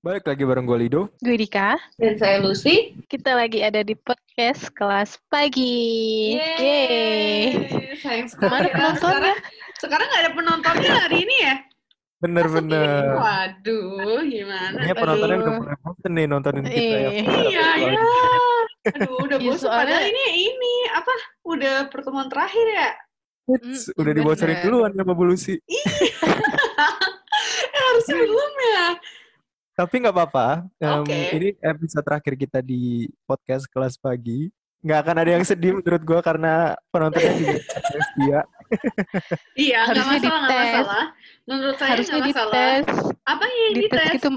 Balik lagi bareng gue Lido. Gue Dika. Dan saya Lucy. Kita lagi ada di podcast kelas pagi. Yeay. Sayang sekali. Mana ya. penontonnya? Sekarang, sekarang nggak ada penontonnya hari ini ya? Bener-bener. Waduh, gimana? Ini penontonnya udah mulai bosen nih nontonin kita ya. Eh. Iya, ya. Aduh, udah Iya, bosan. soalnya- Padahal ini, ini, apa, udah pertemuan terakhir ya? Uts, Mm, udah dibocorin duluan sama Bu Lucy. Eh, harusnya belum ya? Tapi nggak apa-apa. Em, Oke. Ini episode terakhir kita di podcast kelas pagi. Nggak akan ada yang sedih menurut gue karena penontonnya juga setia. Iya, nggak Harusnya masalah, nggak masalah. Menurut saya Harusnya nggak masalah. dites. Apa yang Dites dites? gitu.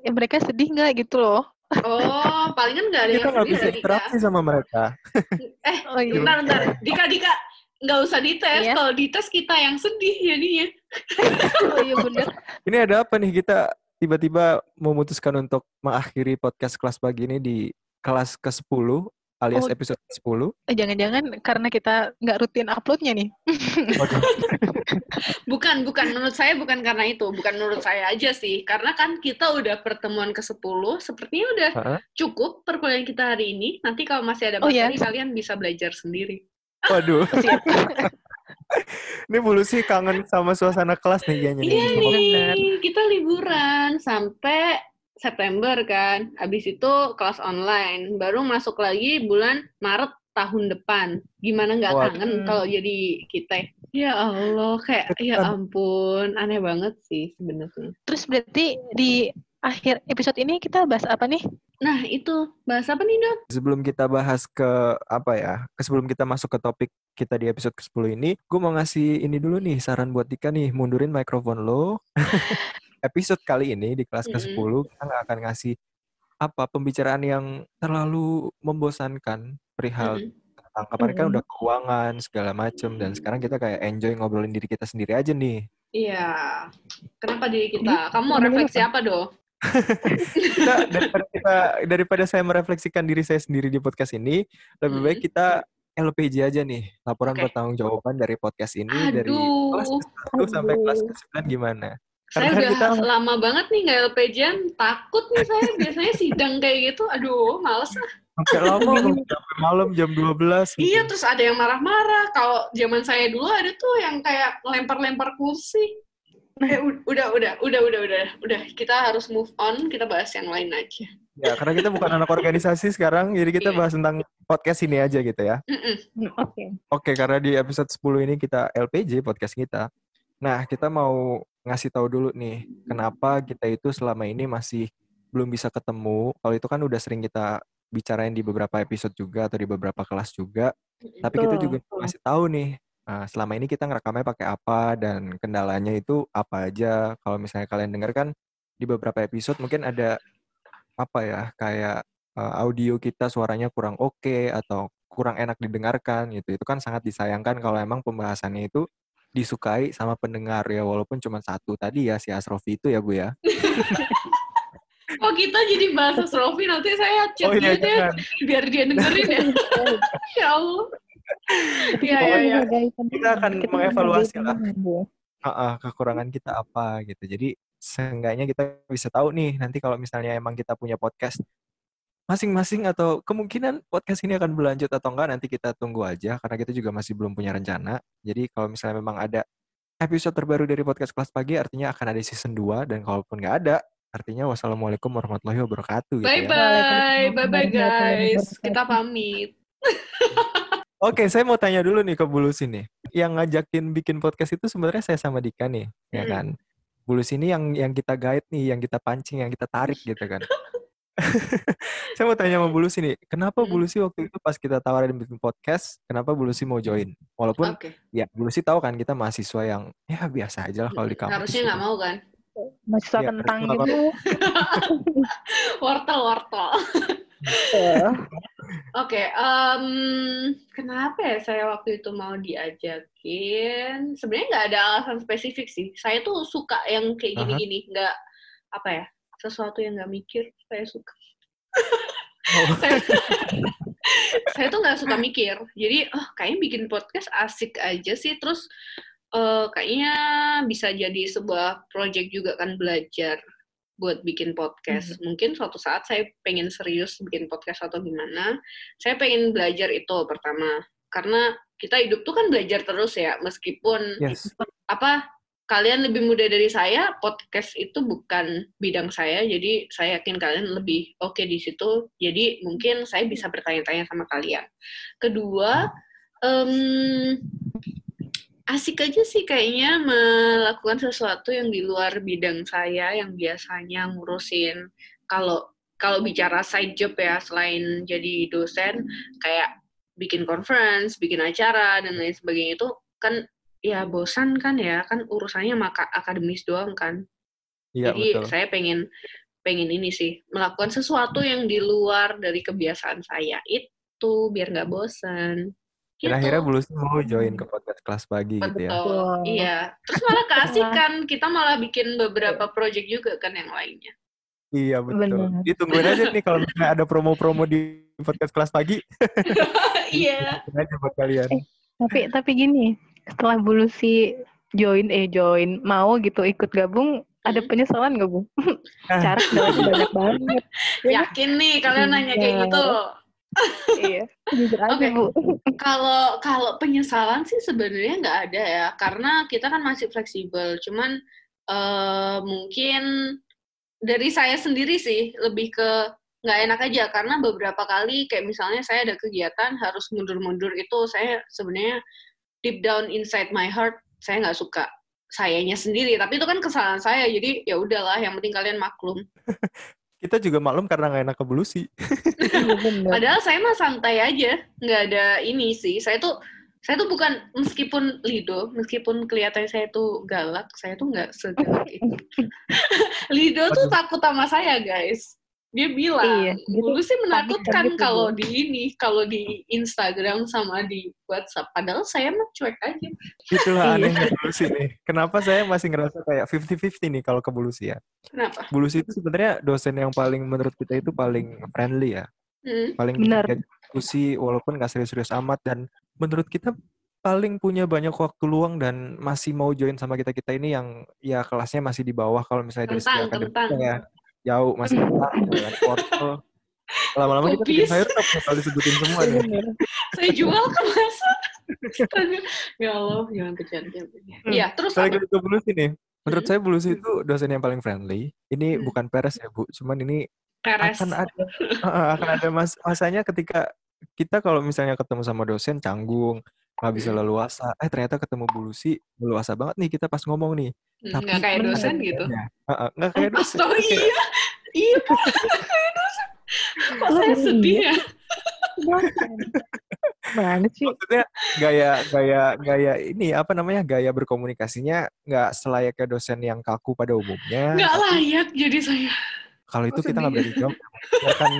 Ya, mereka sedih nggak gitu loh. Oh, palingan nggak ada Kita yang nggak sedih bisa dari Dika. interaksi sama mereka. Eh, Oh iya. bentar, bentar. Dika, Dika. Nggak usah dites. Iya. Kalau dites kita yang sedih jadinya. Oh iya bener. Ini ada apa nih kita tiba-tiba memutuskan untuk mengakhiri podcast kelas pagi ini di kelas ke-10 alias Oh. episode ke-10. Eh, Jangan-jangan karena kita nggak rutin uploadnya nih. Bukan, bukan. Menurut saya bukan karena itu. Bukan menurut saya aja sih. Karena kan kita udah pertemuan ke-10. Sepertinya udah Heeh. cukup perkuliahan kita hari ini. Nanti kalau masih ada Oh, iya. materi, kalian bisa belajar sendiri. Waduh. Ini Bu Lucy kangen sama suasana kelas nih kayaknya. Iya nih. Bener. kita liburan sampai September kan. Habis itu kelas online. Baru masuk lagi bulan Maret tahun depan. Gimana nggak Waduh. kangen kalau jadi kita? Ya Allah, kayak ya ampun, aneh banget sih sebenarnya. Terus berarti di akhir episode ini kita bahas apa nih? Nah itu bahas apa nih dok? Sebelum kita bahas ke apa ya, ke sebelum kita masuk ke topik kita di episode ke-10 ini, gue mau ngasih ini dulu nih saran buat Dika nih, mundurin mikrofon lo. episode kali ini di kelas ke-10 kita nggak akan ngasih apa pembicaraan yang terlalu membosankan perihal Mm-mm. tentang kemarin kan Mm. udah keuangan segala macem dan sekarang kita kayak enjoy ngobrolin diri kita sendiri aja nih. Iya. Kenapa diri kita? Kamu mau ngomongin refleksi apa dok? Kita daripada kita daripada saya merefleksikan diri saya sendiri di podcast ini lebih baik Hmm. kita LPJ aja nih laporan Oke. pertanggongjawaban dari podcast ini dari Aduh. kelas ke-1 sampai kelas ke-9 gimana Saya Karena udah kita- lama banget nih nggak LPJan, takut nih saya biasanya sidang kayak gitu. Aduh, males ah. sampai lama sampai malam jam 12 gitu. Iya, terus ada yang marah-marah. Kalau zaman saya dulu ada tuh yang kayak lempar-lempar kursi. Eh, udah, udah, udah, udah, udah, udah. Kita harus move on. Kita bahas yang lain aja. ya karena kita bukan anak organisasi sekarang jadi kita Iya. bahas tentang podcast ini aja gitu ya Mm-mm. Oke. Oke, karena di episode 10 ini kita LPJ podcast kita. Nah, kita mau ngasih tahu dulu nih, kenapa kita itu selama ini masih belum bisa ketemu. Kalau itu kan udah sering kita bicarain di beberapa episode juga atau di beberapa kelas juga. Tapi kita juga mau ngasih tahu nih, nah, selama ini kita ngerekamnya pakai apa dan kendalanya itu apa aja. Kalau misalnya kalian dengar kan di beberapa episode mungkin ada apa ya, kayak eh, audio kita suaranya kurang oke atau kurang enak didengarkan gitu. Itu kan sangat disayangkan kalau emang pembahasannya itu disukai sama pendengar ya walaupun cuma satu tadi ya si Asrofi itu ya Bu ya. Oh, kita jadi bahas Asrofi. Nanti saya chat Oh iya dia deh, biar dia dengerin ya. ya Allah. Iya, iya, iya. Kita akan mengevaluasi lah ah, kekurangan kita apa gitu. Jadi seenggaknya kita bisa tahu nih nanti kalau misalnya emang kita punya podcast masing-masing atau kemungkinan podcast ini akan berlanjut atau enggak nanti kita tunggu aja karena kita juga masih belum punya rencana. Jadi kalau misalnya memang ada episode terbaru dari podcast kelas pagi artinya akan ada season 2 dan kalaupun nggak ada artinya wassalamualaikum warahmatullahi wabarakatuh gitu Bye ya. bye, bye bye guys. Kita pamit. Oke, saya mau tanya dulu nih ke Bulus ini. Yang ngajakin bikin podcast itu sebenarnya saya sama Dika nih, ya Mm. kan? Bulus ini yang yang kita guide nih, yang kita pancing, yang kita tarik gitu kan. saya mau tanya sama Bulus ini, kenapa Mm. Bulusi waktu itu pas kita tawarin bikin podcast, kenapa Bulusi mau join? Walaupun Oke. ya Bulusi tahu kan kita mahasiswa yang ya biasa aja lah kalau di kampus. Harusnya nggak mau kan? Mahasiswa Iya, kentang gitu. Wortel, wortel. Oke, em, kenapa ya saya waktu itu mau diajakin? Sebenarnya nggak ada alasan spesifik sih. Saya tuh suka yang kayak gini-gini, nggak apa ya, sesuatu yang nggak mikir. Saya suka. Oh. saya, saya tuh nggak suka mikir. Jadi, oh kayaknya bikin podcast asik aja sih. Terus eh, kayaknya bisa jadi sebuah project juga kan belajar. Buat bikin podcast. Hmm. Mungkin suatu saat saya pengen serius bikin podcast atau gimana. Saya pengen belajar itu pertama. Karena kita hidup tuh kan belajar terus ya, meskipun yes. apa kalian lebih muda dari saya, podcast itu bukan bidang saya, jadi saya yakin kalian lebih oke okay di situ. Jadi mungkin saya bisa bertanya-tanya sama kalian. Kedua, um, asik aja sih kayaknya melakukan sesuatu yang di luar bidang saya yang biasanya ngurusin kalau kalau bicara side job ya selain jadi dosen kayak bikin conference, bikin acara dan lain sebagainya itu kan ya bosan kan ya kan urusannya maka akademis doang kan. Ya, jadi betul. saya pengen pengen ini sih melakukan sesuatu yang di luar dari kebiasaan saya itu biar nggak bosan. Gitu. Dan akhirnya Bulus mau join ke podcast kelas pagi Betul. gitu ya. Iya. Terus malah kasih kan kita malah bikin beberapa project juga kan yang lainnya. Iya betul. Ditungguin aja nih kalau misalnya ada promo-promo di podcast kelas pagi. Iya. aja buat kalian. Eh, tapi tapi gini, setelah Bulusi join eh join mau gitu ikut gabung ada hmm. penyesalan gak bu? Cara banyak banget. Yakin nih kalian nanya kayak iya. gitu iya, Oke. Okay. Kalau kalau penyesalan sih sebenarnya nggak ada ya, karena kita kan masih fleksibel. Cuman uh, mungkin dari saya sendiri sih lebih ke nggak enak aja karena beberapa kali kayak misalnya saya ada kegiatan harus mundur-mundur itu saya sebenarnya deep down inside my heart saya nggak suka sayanya sendiri tapi itu kan kesalahan saya jadi ya udahlah yang penting kalian maklum kita juga maklum karena nggak enak kebelusi. Iya, Padahal saya mah santai aja, nggak ada ini sih. Saya tuh saya tuh bukan meskipun Lido, meskipun kelihatan saya tuh galak, saya tuh nggak segalak itu. Lido tuh takut sama saya guys dia bilang iya, dulu sih menakutkan kalau di ini kalau di Instagram sama di WhatsApp. Padahal saya mah cuek aja. Itulah iya. anehnya Bulusi nih. Kenapa saya masih ngerasa kayak 50-50 nih kalau ke Bulusi ya? Kenapa? Bulusi itu sebenarnya dosen yang paling menurut kita itu paling friendly ya. Hmm. paling benar. diskusi walaupun gak serius-serius amat. Dan menurut kita paling punya banyak waktu luang dan masih mau join sama kita kita ini yang ya kelasnya masih di bawah kalau misalnya dari segi akademik ya jauh masih jalan porto lama-lama kita bikin sayur top kalau disebutin semua nih. Saya jual ke masa. Ya Allah jangan kejadian hmm. ya terus saya ke bulus ini menurut hmm. saya bulus itu dosen yang paling friendly. Ini hmm. bukan peres ya bu. Cuman ini peres. akan ada akan ada mas masanya ketika kita kalau misalnya ketemu sama dosen canggung nggak bisa leluasa eh ternyata ketemu bulusi leluasa banget nih kita pas ngomong nih hmm, tapi nggak kayak dosen gitu nggak kayak dosen oh, iya iya kayak dosen kok saya sedih ya Mana sih? Maksudnya gaya gaya gaya ini apa namanya gaya berkomunikasinya nggak selayaknya dosen yang kaku pada umumnya. Nggak layak jadi saya. Kalau itu kita nggak berani jawab. Akan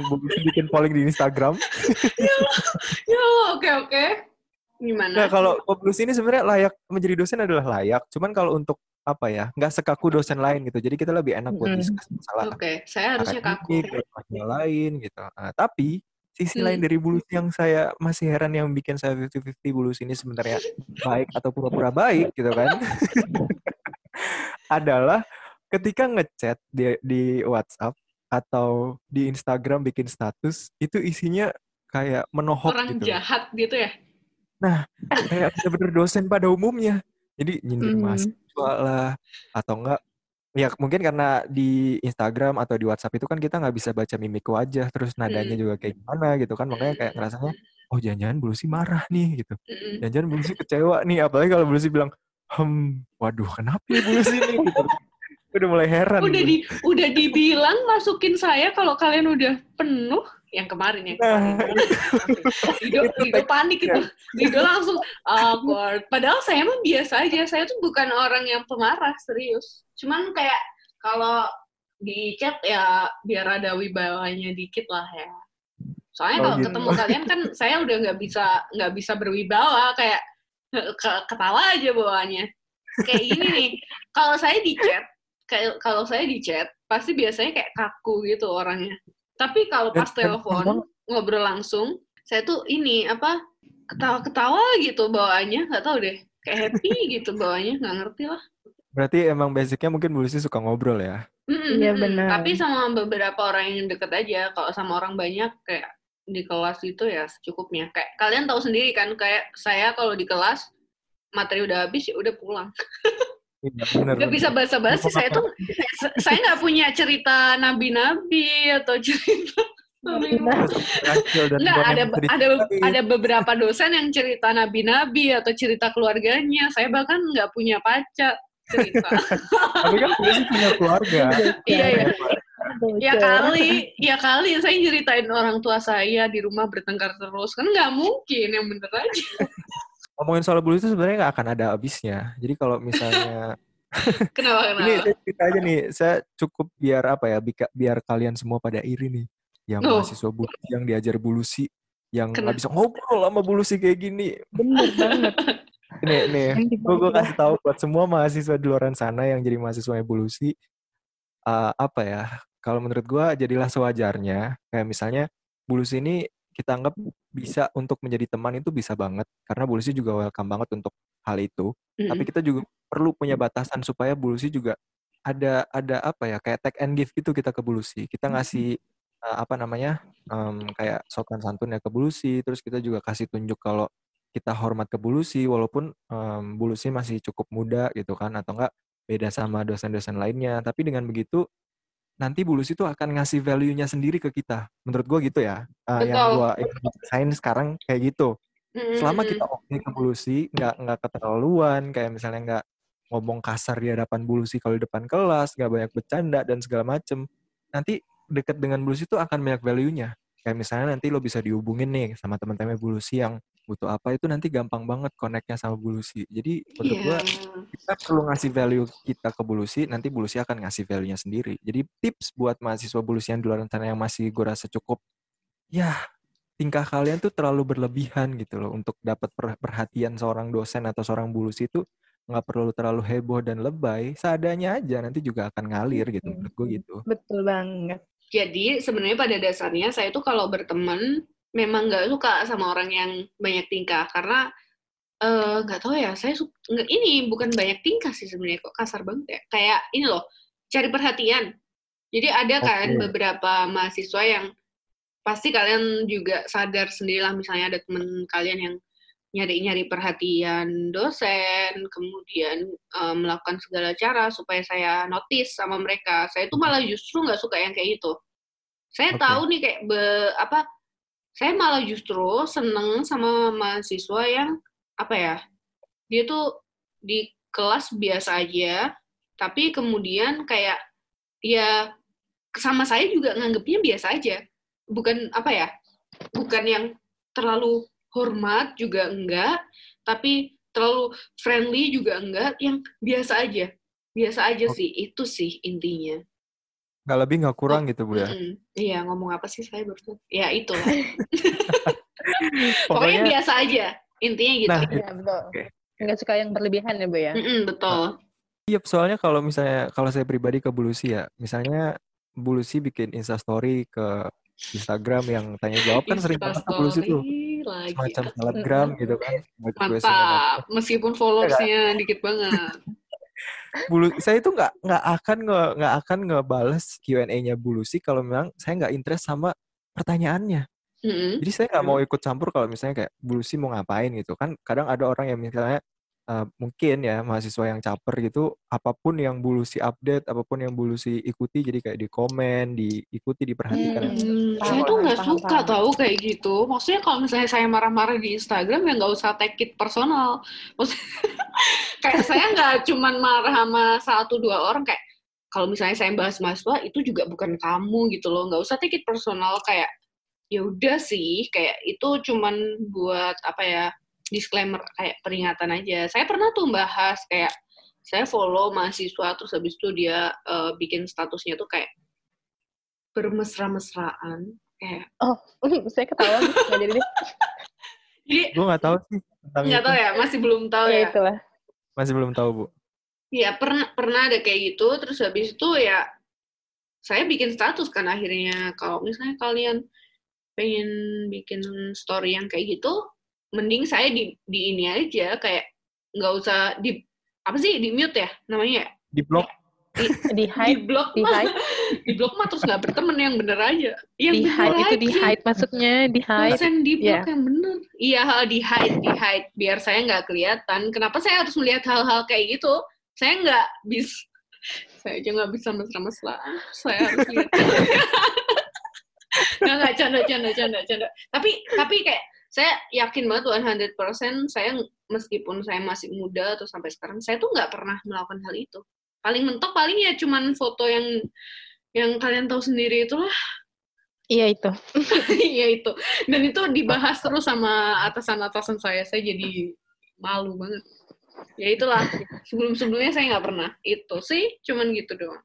bikin polling di Instagram. ya, ya oke oke. Gimana? Nah, kalau Publius ini sebenarnya layak menjadi dosen adalah layak. Cuman kalau untuk apa ya, nggak sekaku dosen lain gitu. Jadi kita lebih enak buat diskusi masalah. Oke, okay. saya harusnya kaku. Ini, lain gitu. Nah, tapi sisi hmm. lain dari bulus yang saya masih heran yang bikin saya 50-50 bulus ini sebenarnya baik atau pura-pura baik gitu kan. adalah ketika ngechat di, di WhatsApp atau di Instagram bikin status itu isinya kayak menohok orang gitu. jahat gitu ya Nah, kayak bener-bener dosen pada umumnya. Jadi nyindir hmm. mahasiswa lah, atau enggak ya mungkin karena di Instagram atau di WhatsApp itu kan kita nggak bisa baca mimik wajah terus nadanya hmm. juga kayak gimana gitu kan makanya kayak ngerasanya oh jangan-jangan Bulusi marah nih gitu hmm. jangan-jangan Bulusi kecewa nih apalagi kalau Bulusi bilang hmm waduh kenapa ya Bulusi nih gitu udah mulai heran udah di udah dibilang masukin saya kalau kalian udah penuh yang kemarin ya Dido, Dido panik itu. Dido langsung awkward. Padahal saya mah biasa aja. Saya tuh bukan orang yang pemarah serius. Cuman kayak kalau di chat ya biar ada wibawanya dikit lah ya. Soalnya oh, kalau gitu. ketemu kalian kan saya udah nggak bisa nggak bisa berwibawa. Kayak ketawa aja bawaannya. Kayak gini nih. Kalau saya di chat kalau saya di chat pasti biasanya kayak kaku gitu orangnya tapi kalau pas telepon ngobrol langsung, saya tuh ini apa ketawa-ketawa gitu bawaannya, nggak tahu deh, kayak happy gitu bawaannya, nggak ngerti lah. Berarti emang basicnya mungkin Bulusi suka ngobrol ya? Iya benar. Tapi sama beberapa orang yang deket aja. Kalau sama orang banyak kayak di kelas itu ya secukupnya. Kayak kalian tahu sendiri kan, kayak saya kalau di kelas materi udah habis ya udah pulang. Iya, bener, gak bisa basa-basi. Saya tuh saya nggak punya cerita nabi-nabi atau cerita Nggak, ada ada ada beberapa dosen yang cerita nabi-nabi atau cerita keluarganya. Saya bahkan nggak punya pacar cerita. Tapi kan punya keluarga. iya, iya. Ya kali, ya kali saya ceritain orang tua saya di rumah bertengkar terus kan nggak mungkin yang bener aja. Ngomongin soal bully itu sebenarnya nggak akan ada habisnya. Jadi kalau misalnya kenapa kenapa? Ini cerita aja nih, saya cukup biar apa ya, biar kalian semua pada iri nih yang oh. mahasiswa bulusi yang diajar bulusi yang nggak bisa ngobrol sama bulusi kayak gini. Bener banget. nih, nih, gue gue kasih tahu buat semua mahasiswa di luar sana yang jadi mahasiswa bulusi, uh, apa ya? Kalau menurut gue jadilah sewajarnya. Kayak misalnya bulusi ini kita anggap bisa untuk menjadi teman itu bisa banget karena bulusi juga welcome banget untuk hal itu. Mm-hmm. Tapi kita juga perlu punya batasan supaya bulusi juga ada ada apa ya kayak take and give gitu kita ke bulusi. Kita ngasih uh, apa namanya um, kayak sopan santun ya ke Bulusi terus kita juga kasih tunjuk kalau kita hormat ke Bulusi walaupun um, Bulusi masih cukup muda gitu kan atau enggak beda sama dosen-dosen lainnya tapi dengan begitu nanti Bulusi itu akan ngasih value-nya sendiri ke kita. Menurut gue gitu ya. Uh, yang gue rasain sekarang kayak gitu. Selama kita oke okay ke Bulusi nggak nggak keterlaluan kayak misalnya nggak ngomong kasar di hadapan Bulusi kalau di depan kelas nggak banyak bercanda dan segala macem. Nanti deket dengan bulusi itu akan banyak value-nya. Kayak misalnya nanti lo bisa dihubungin nih sama teman-teman bulusi yang butuh apa itu nanti gampang banget connect-nya sama bulusi. Jadi menurut yeah. gue kita perlu ngasih value kita ke bulusi, nanti bulusi akan ngasih value-nya sendiri. Jadi tips buat mahasiswa bulusi yang di luar sana yang masih gue rasa cukup, ya tingkah kalian tuh terlalu berlebihan gitu loh untuk dapat perhatian seorang dosen atau seorang bulusi itu nggak perlu terlalu heboh dan lebay, seadanya aja nanti juga akan ngalir gitu menurut gue gitu. Betul banget. Jadi sebenarnya pada dasarnya saya tuh kalau berteman memang nggak suka sama orang yang banyak tingkah karena eh, nggak uh, tahu ya saya suka, ini bukan banyak tingkah sih sebenarnya kok kasar banget ya kayak ini loh cari perhatian jadi ada kan beberapa mahasiswa yang pasti kalian juga sadar sendirilah misalnya ada teman kalian yang nyari-nyari perhatian dosen, kemudian um, melakukan segala cara supaya saya notice sama mereka. Saya tuh malah justru nggak suka yang kayak gitu. Saya okay. tahu nih kayak be, apa? Saya malah justru seneng sama mahasiswa yang apa ya? Dia tuh di kelas biasa aja, tapi kemudian kayak ya sama saya juga nganggepnya biasa aja. Bukan apa ya? Bukan yang terlalu hormat juga enggak, tapi terlalu friendly juga enggak, yang biasa aja. Biasa aja oh. sih, itu sih intinya. Nggak lebih nggak kurang oh, gitu, Bu ya? Mm, iya, ngomong apa sih saya baru Ya, itu lah. Pokoknya biasa aja, intinya gitu. Nah, iya, betul. Okay. Nggak suka yang berlebihan ya, Bu ya? Mm -mm, betul. Iya, soalnya kalau misalnya, kalau saya pribadi ke Bulusi ya, misalnya Bulusi bikin instastory ke Instagram yang tanya jawab kan sering banget ke Bulusi tuh lagi. Semacam selebgram gitu kan. Mantap. Meskipun followersnya dikit banget. Bulu, saya itu nggak nggak akan nggak akan ngebales Q&A-nya Bulu sih kalau memang saya nggak interest sama pertanyaannya. Mm-hmm. Jadi saya nggak mau ikut campur kalau misalnya kayak Bulu sih mau ngapain gitu kan. Kadang ada orang yang misalnya uh, mungkin ya mahasiswa yang caper gitu apa pun yang bulusi update apa pun yang bulusi ikuti jadi kayak di komen diikuti diperhatikan hmm, saya tuh nggak suka tahu kayak gitu. Maksudnya kalau misalnya saya marah-marah di Instagram ya nggak usah take it personal. Maksudnya kayak saya nggak cuman marah sama satu dua orang kayak kalau misalnya saya bahas mahasiswa itu juga bukan kamu gitu loh. Nggak usah take it personal kayak ya udah sih kayak itu cuman buat apa ya disclaimer kayak peringatan aja. Saya pernah tuh bahas kayak saya follow mahasiswa terus habis itu dia uh, bikin statusnya tuh kayak bermesra-mesraan kayak oh saya ketawa nggak jadi jadi gue nggak tahu sih nggak tahu ya masih belum tahu ya, ya. itulah. Masih belum tahu bu. Iya pernah pernah ada kayak gitu terus habis itu ya saya bikin status kan akhirnya. Kalau misalnya kalian pengen bikin story yang kayak gitu mending saya di di ini aja kayak nggak usah di apa sih di mute ya namanya di blok di, di hide di blok di hide. Di blok mah terus nggak berteman yang bener aja. Yang di hide itu di hide maksudnya di hide. Dosen di blok yeah. yang bener. Iya di hide di hide. Biar saya nggak kelihatan. Kenapa saya harus melihat hal-hal kayak gitu? Saya nggak bisa saya aja nggak bisa mesra-mesraan saya harus lihat. Nggak nggak canda canda canda canda. Tapi tapi kayak saya yakin banget 100% saya meskipun saya masih muda atau sampai sekarang saya tuh nggak pernah melakukan hal itu. Paling mentok paling ya cuman foto yang yang kalian tahu sendiri itulah iya itu. Iya itu. Dan itu dibahas terus sama atasan-atasan saya saya jadi malu banget. Ya itulah sebelum sebelumnya saya nggak pernah itu sih cuman gitu doang.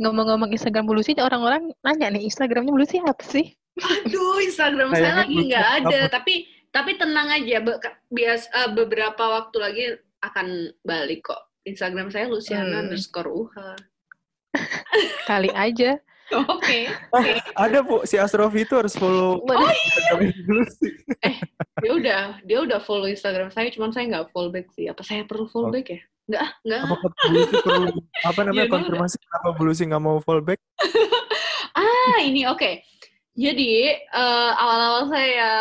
Ngomong-ngomong Instagram bulu sih orang-orang nanya nih Instagramnya bulu sih apa sih Aduh, Instagram saya lagi nggak ada, tapi tapi tenang aja, be bias uh, beberapa waktu lagi akan balik kok. Instagram saya Luciana hmm. underscore Uha. Kali aja. Oke. Okay. Okay. ada bu, si Asrofi itu harus follow. Oh iya. eh, dia udah dia udah follow Instagram saya, cuman saya nggak follow back sih. Apa saya perlu follow oh. back ya? Nggak, nggak. Apa perlu apa namanya ya, konfirmasi kenapa Bulusi nggak mau follow back? ah, ini oke. Okay. Jadi uh, awal-awal saya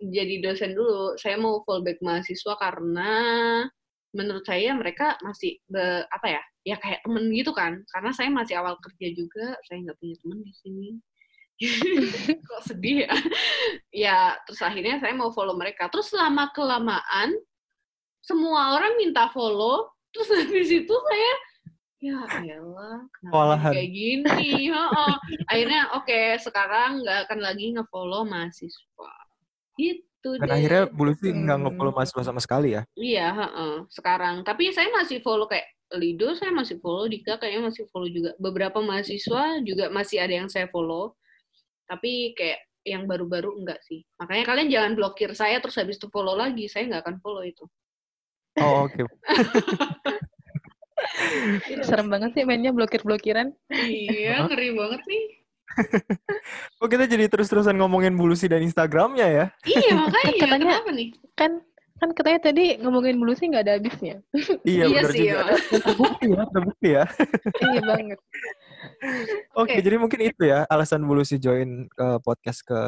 jadi dosen dulu, saya mau fallback mahasiswa karena menurut saya mereka masih be, apa ya, ya kayak temen gitu kan. Karena saya masih awal kerja juga, saya nggak punya temen di sini. Kok sedih ya? ya terus akhirnya saya mau follow mereka. Terus lama kelamaan semua orang minta follow, terus habis itu saya ya elah kenapa kayak gini? Oh, akhirnya oke okay, sekarang nggak akan lagi ngefollow mahasiswa. Itu dan deh. akhirnya bulu sih nggak hmm. ngefollow mahasiswa sama sekali ya? Iya uh, sekarang. Tapi saya masih follow kayak Lido saya masih follow Dika kayaknya masih follow juga. Beberapa mahasiswa juga masih ada yang saya follow. Tapi kayak yang baru-baru enggak sih. Makanya kalian jangan blokir saya terus habis itu follow lagi. Saya nggak akan follow itu. Oh oke. okay. Serem banget sih mainnya blokir-blokiran. Iya, ngeri banget nih. oh kita jadi terus-terusan ngomongin bulusi dan Instagramnya ya? Iya makanya. Kan katanya, Kenapa nih? Kan kan katanya tadi ngomongin bulusi nggak ada habisnya. iya, iya sih, juga. Ya. Terbukti ya, terbukti ya. iya banget. Oke, okay, jadi mungkin itu ya alasan Bulusi join ke podcast ke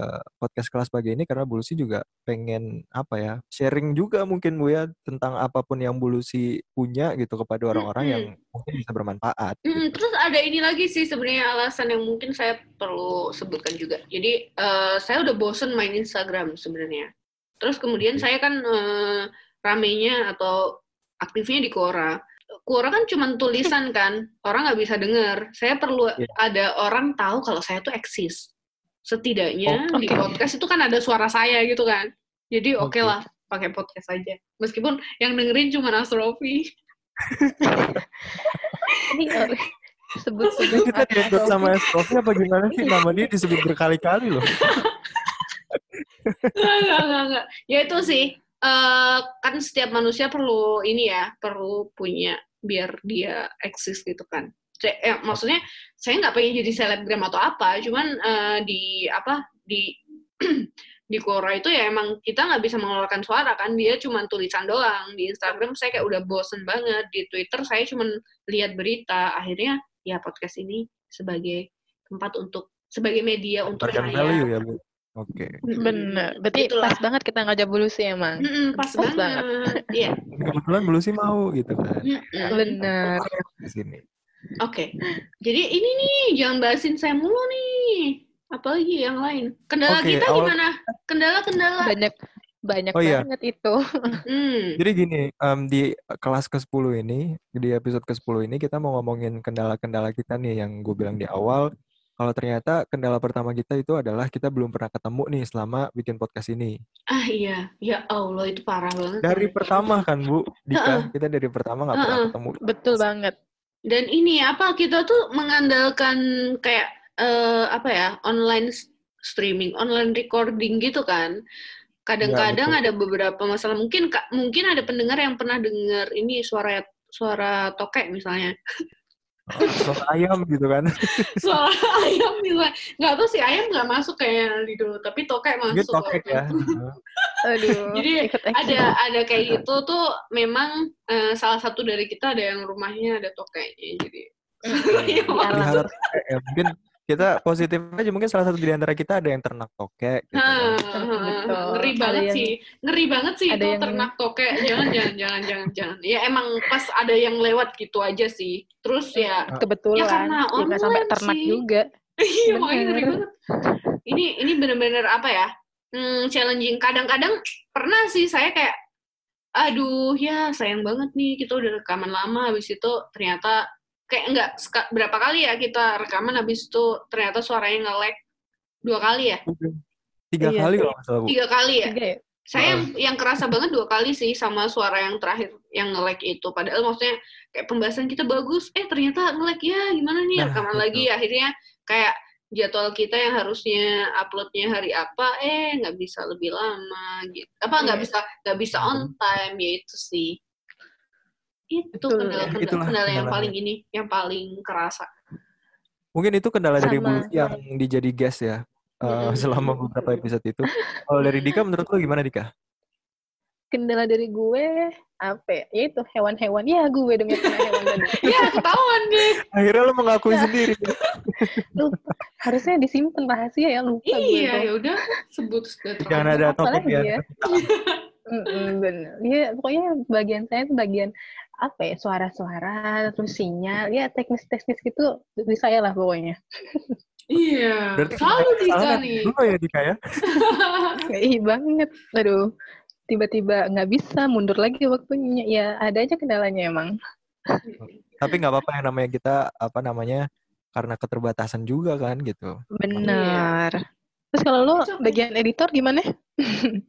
podcast kelas pagi ini karena Bulusi juga pengen apa ya sharing juga mungkin Bu ya tentang apa pun yang Bulusi punya gitu kepada orang-orang mm -hmm. yang mungkin bisa bermanfaat. Mm -hmm. gitu. Terus ada ini lagi sih sebenarnya alasan yang mungkin saya perlu sebutkan juga. Jadi uh, saya udah bosen main Instagram sebenarnya. Terus kemudian okay. saya kan uh, ramenya atau aktifnya di Quora Quora kan cuma tulisan kan, orang nggak bisa dengar. Saya perlu yeah. ada orang tahu kalau saya tuh eksis. Setidaknya oh, okay. di podcast itu kan ada suara saya gitu kan. Jadi oke okay. okay lah pakai podcast aja. Meskipun yang dengerin cuma Astrofi. Ini eh, sebut sebut kita diedot sama Astrofi apa gimana sih nama dia disebut berkali-kali loh. enggak, enggak, enggak. Ya itu sih uh, kan setiap manusia perlu ini ya, perlu punya biar dia eksis gitu kan. Saya, eh, maksudnya saya nggak pengen jadi selebgram atau apa, cuman uh, di apa di di Quora itu ya emang kita nggak bisa mengeluarkan suara kan dia cuma tulisan doang. Di Instagram saya kayak udah bosen banget di Twitter saya cuma lihat berita. Akhirnya ya podcast ini sebagai tempat untuk sebagai media untuk value ya Bu Oke. Okay. Bener. Berarti Itulah. pas banget kita ngajak Bulusi emang. Mm-mm, pas, pas banget. Iya. Kebetulan Bulusi mau gitu kan. Mm-mm. Bener. Di sini. Oke. Okay. Jadi ini nih jangan bahasin saya mulu nih. Apalagi yang lain. Kendala okay, kita awal... gimana? Kendala-kendala. Banyak banyak oh, iya. banget itu. hmm. Jadi gini, um, di kelas ke-10 ini, di episode ke-10 ini kita mau ngomongin kendala-kendala kita nih yang gue bilang di awal kalau ternyata kendala pertama kita itu adalah kita belum pernah ketemu nih selama bikin podcast ini. Ah iya, ya Allah itu parah banget. Dari pertama kan Bu, Dika, kita dari pertama nggak pernah ketemu. Betul banget. Dan ini apa kita tuh mengandalkan kayak uh, apa ya online streaming, online recording gitu kan. Kadang-kadang ya, ada beberapa masalah. Mungkin mungkin ada pendengar yang pernah dengar ini suara suara tokek misalnya. suara ayam gitu kan. Suara ayam gitu nggak tahu sih ayam nggak masuk kayak dulu tapi tokek masuk tokek ya. Aduh, jadi ada ada kayak gitu tuh memang uh, salah satu dari kita ada yang rumahnya ada tokeknya jadi. Ya, ya, ya, mungkin kita positif aja mungkin salah satu di antara kita ada yang ternak tokek gitu. Hmm, ngeri banget yang, sih. Ngeri banget sih itu yang... ternak tokek jangan jangan jangan jangan jangan. Ya emang pas ada yang lewat gitu aja sih. Terus ya kebetulan. ya karena ya, sampai ternak sih. juga. Iya makanya ngeri banget. Ini ini bener-bener apa ya? Hmm, challenging. Kadang-kadang pernah sih saya kayak aduh ya sayang banget nih kita udah rekaman lama habis itu ternyata kayak enggak berapa kali ya kita rekaman habis itu ternyata suaranya nge-lag dua kali ya? Tiga iya, kali loh tiga kali ya? Tiga ya? saya yang, yang kerasa banget dua kali sih sama suara yang terakhir yang nge-lag itu. Padahal maksudnya kayak pembahasan kita bagus eh ternyata nge-lag ya gimana nih? Nah, rekaman lagi akhirnya kayak jadwal kita yang harusnya uploadnya hari apa eh nggak bisa lebih lama gitu. Apa nggak yeah. bisa nggak bisa on time ya itu sih itu kendala-kendala kendala yang paling ini yang paling kerasa. Mungkin itu kendala Sama. dari Bu yang dijadi guest ya uh, selama beberapa episode itu. Kalau dari Dika menurut lo gimana Dika? Kendala dari gue apa ya? ya itu hewan-hewan. Ya gue demi hewan tadi. Ya ketahuan deh akhirnya lo mengakui ya. sendiri. Lupa harusnya disimpan rahasia ya lupa iya ya udah sebut jangan ada topik ya, Mm-mm, bener. Ya, pokoknya bagian saya itu bagian apa ya suara-suara terus sinyal ya teknis-teknis gitu di saya lah pokoknya. Iya. Berarti selalu Dika nih. dulu ya Dika ya? Iya banget. Aduh tiba-tiba nggak bisa mundur lagi waktunya. Ya ada aja kendalanya emang. Tapi nggak apa-apa yang namanya kita apa namanya karena keterbatasan juga kan gitu. Benar terus kalau lo bagian editor gimana?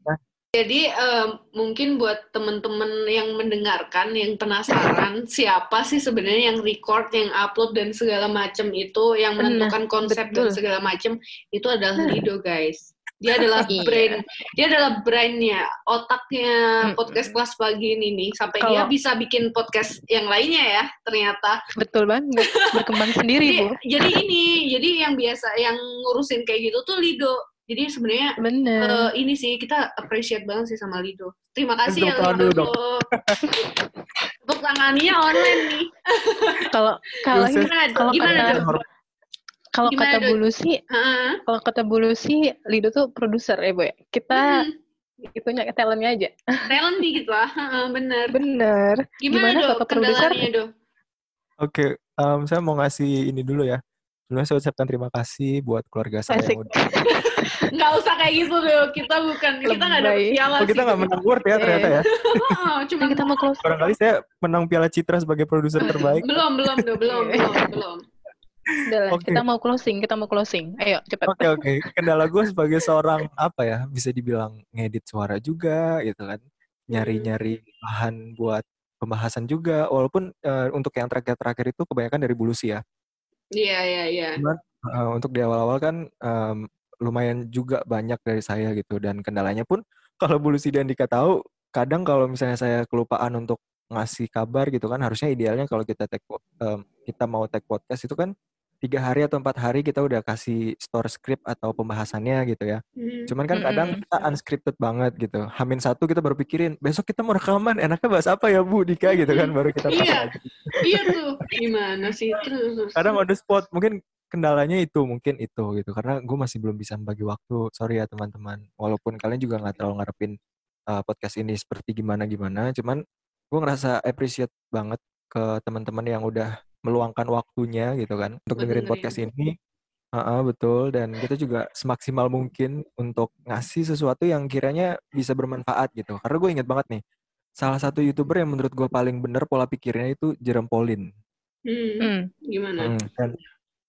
Nah, jadi um, mungkin buat teman-teman yang mendengarkan, yang penasaran siapa sih sebenarnya yang record, yang upload dan segala macam itu, yang menentukan konsep betul. dan segala macam itu adalah Lido guys. Dia adalah iya. brain, dia adalah brainnya, otaknya podcast kelas pagi ini nih. Sampai Kalo... dia bisa bikin podcast yang lainnya ya, ternyata. Betul banget, berkembang sendiri jadi, bu. Jadi ini, jadi yang biasa, yang ngurusin kayak gitu tuh Lido jadi sebenarnya uh, ini sih kita appreciate banget sih sama Lido. Terima kasih ya Lido. Untuk tangannya online nih. Kalau kalau kalau kata kalau kata Bulu sih, uh-huh. kalau kata Bulu sih Lido tuh produser ya, Bu ya. Kita hmm. itunya talentnya aja. Talent nih gitu lah, bener. Bener. Gimana, Gimana dong kendalanya, Do? Oke, okay, um, saya mau ngasih ini dulu ya. Sebelumnya saya ucapkan terima kasih buat keluarga saya Asik. yang udah. nggak usah kayak gitu deh. Kita bukan, kita nggak ada piala oh, kita nggak menang award ya ternyata ya. oh, cuma kita mau close. Barangkali saya menang piala Citra sebagai produser terbaik. belum, belum, belum, belum, belum, belum. Udah lah, okay. kita mau closing, kita mau closing. Ayo, cepat. Oke, okay, oke. Okay. Kendala gue sebagai seorang, apa ya, bisa dibilang ngedit suara juga, gitu kan. Nyari-nyari bahan buat pembahasan juga. Walaupun uh, untuk yang terakhir-terakhir itu kebanyakan dari Bulusi ya. Iya, iya, iya. Cuman uh, untuk di awal-awal kan um, lumayan juga banyak dari saya gitu dan kendalanya pun kalau Bulu Sidan Dika tahu kadang kalau misalnya saya kelupaan untuk ngasih kabar gitu kan harusnya idealnya kalau kita take um, kita mau take podcast itu kan tiga hari atau empat hari kita udah kasih store script atau pembahasannya gitu ya. Mm. Cuman kan kadang mm. kita unscripted banget gitu. Hamin satu kita baru pikirin besok kita mau rekaman enaknya bahas apa ya Bu Dika gitu kan baru kita Iya. iya tuh. Gimana sih terus. Kadang on the spot mungkin kendalanya itu mungkin itu gitu karena gue masih belum bisa membagi waktu. Sorry ya teman-teman. Walaupun kalian juga nggak terlalu ngarepin uh, podcast ini seperti gimana gimana, cuman gue ngerasa appreciate banget ke teman-teman yang udah meluangkan waktunya gitu kan untuk dengerin podcast ini. Uh, uh, betul dan kita juga semaksimal mungkin untuk ngasih sesuatu yang kiranya bisa bermanfaat gitu. Karena gue inget banget nih, salah satu youtuber yang menurut gue paling bener pola pikirnya itu Jerome Pauline. Hmm. hmm. Gimana? Hmm, dan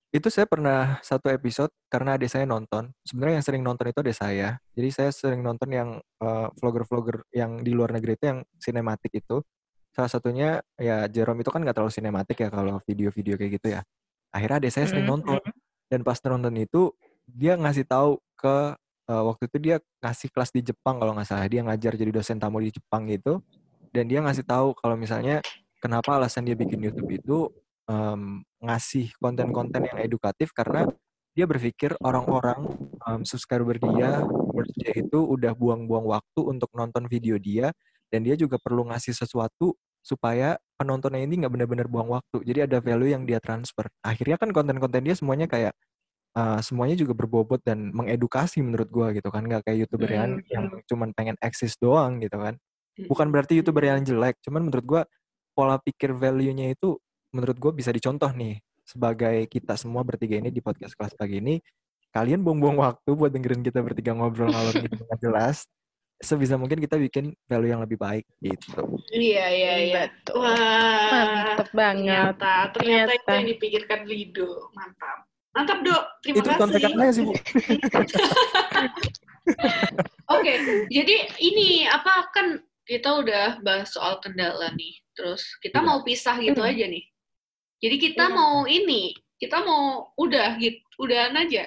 itu saya pernah satu episode karena adik saya nonton. Sebenarnya yang sering nonton itu adik saya. Jadi saya sering nonton yang vlogger vlogger-vlogger yang di luar negeri itu yang sinematik itu salah satunya ya Jerome itu kan nggak terlalu sinematik ya kalau video-video kayak gitu ya. Akhirnya adik saya sering nonton. dan pas nonton itu dia ngasih tahu ke uh, waktu itu dia ngasih kelas di Jepang kalau nggak salah. Dia ngajar jadi dosen tamu di Jepang gitu. Dan dia ngasih tahu kalau misalnya kenapa alasan dia bikin YouTube itu um, ngasih konten-konten yang edukatif karena dia berpikir orang-orang um, subscriber dia, dia itu udah buang-buang waktu untuk nonton video dia. Dan dia juga perlu ngasih sesuatu supaya penontonnya ini nggak benar-benar buang waktu. Jadi ada value yang dia transfer. Akhirnya kan konten-konten dia semuanya kayak uh, semuanya juga berbobot dan mengedukasi menurut gua gitu kan. Nggak kayak youtuber yang mm. yang cuman pengen eksis doang gitu kan. Bukan berarti youtuber yang jelek, cuman menurut gua pola pikir value-nya itu menurut gua bisa dicontoh nih sebagai kita semua bertiga ini di podcast kelas pagi ini kalian buang-buang waktu buat dengerin kita bertiga ngobrol ngalor gitu nggak jelas sebisa mungkin kita bikin value yang lebih baik gitu. Iya iya iya. Betul. Wah, mantap banget. Ternyata, ternyata, itu yang dipikirkan Lido. Mantap. Mantap, Dok. Terima itu kasih. Itu kontekannya sih, Bu. Oke, okay, jadi ini apa kan kita udah bahas soal kendala nih. Terus kita iya. mau pisah gitu hmm. aja nih. Jadi kita hmm. mau ini, kita mau udah gitu, udahan aja.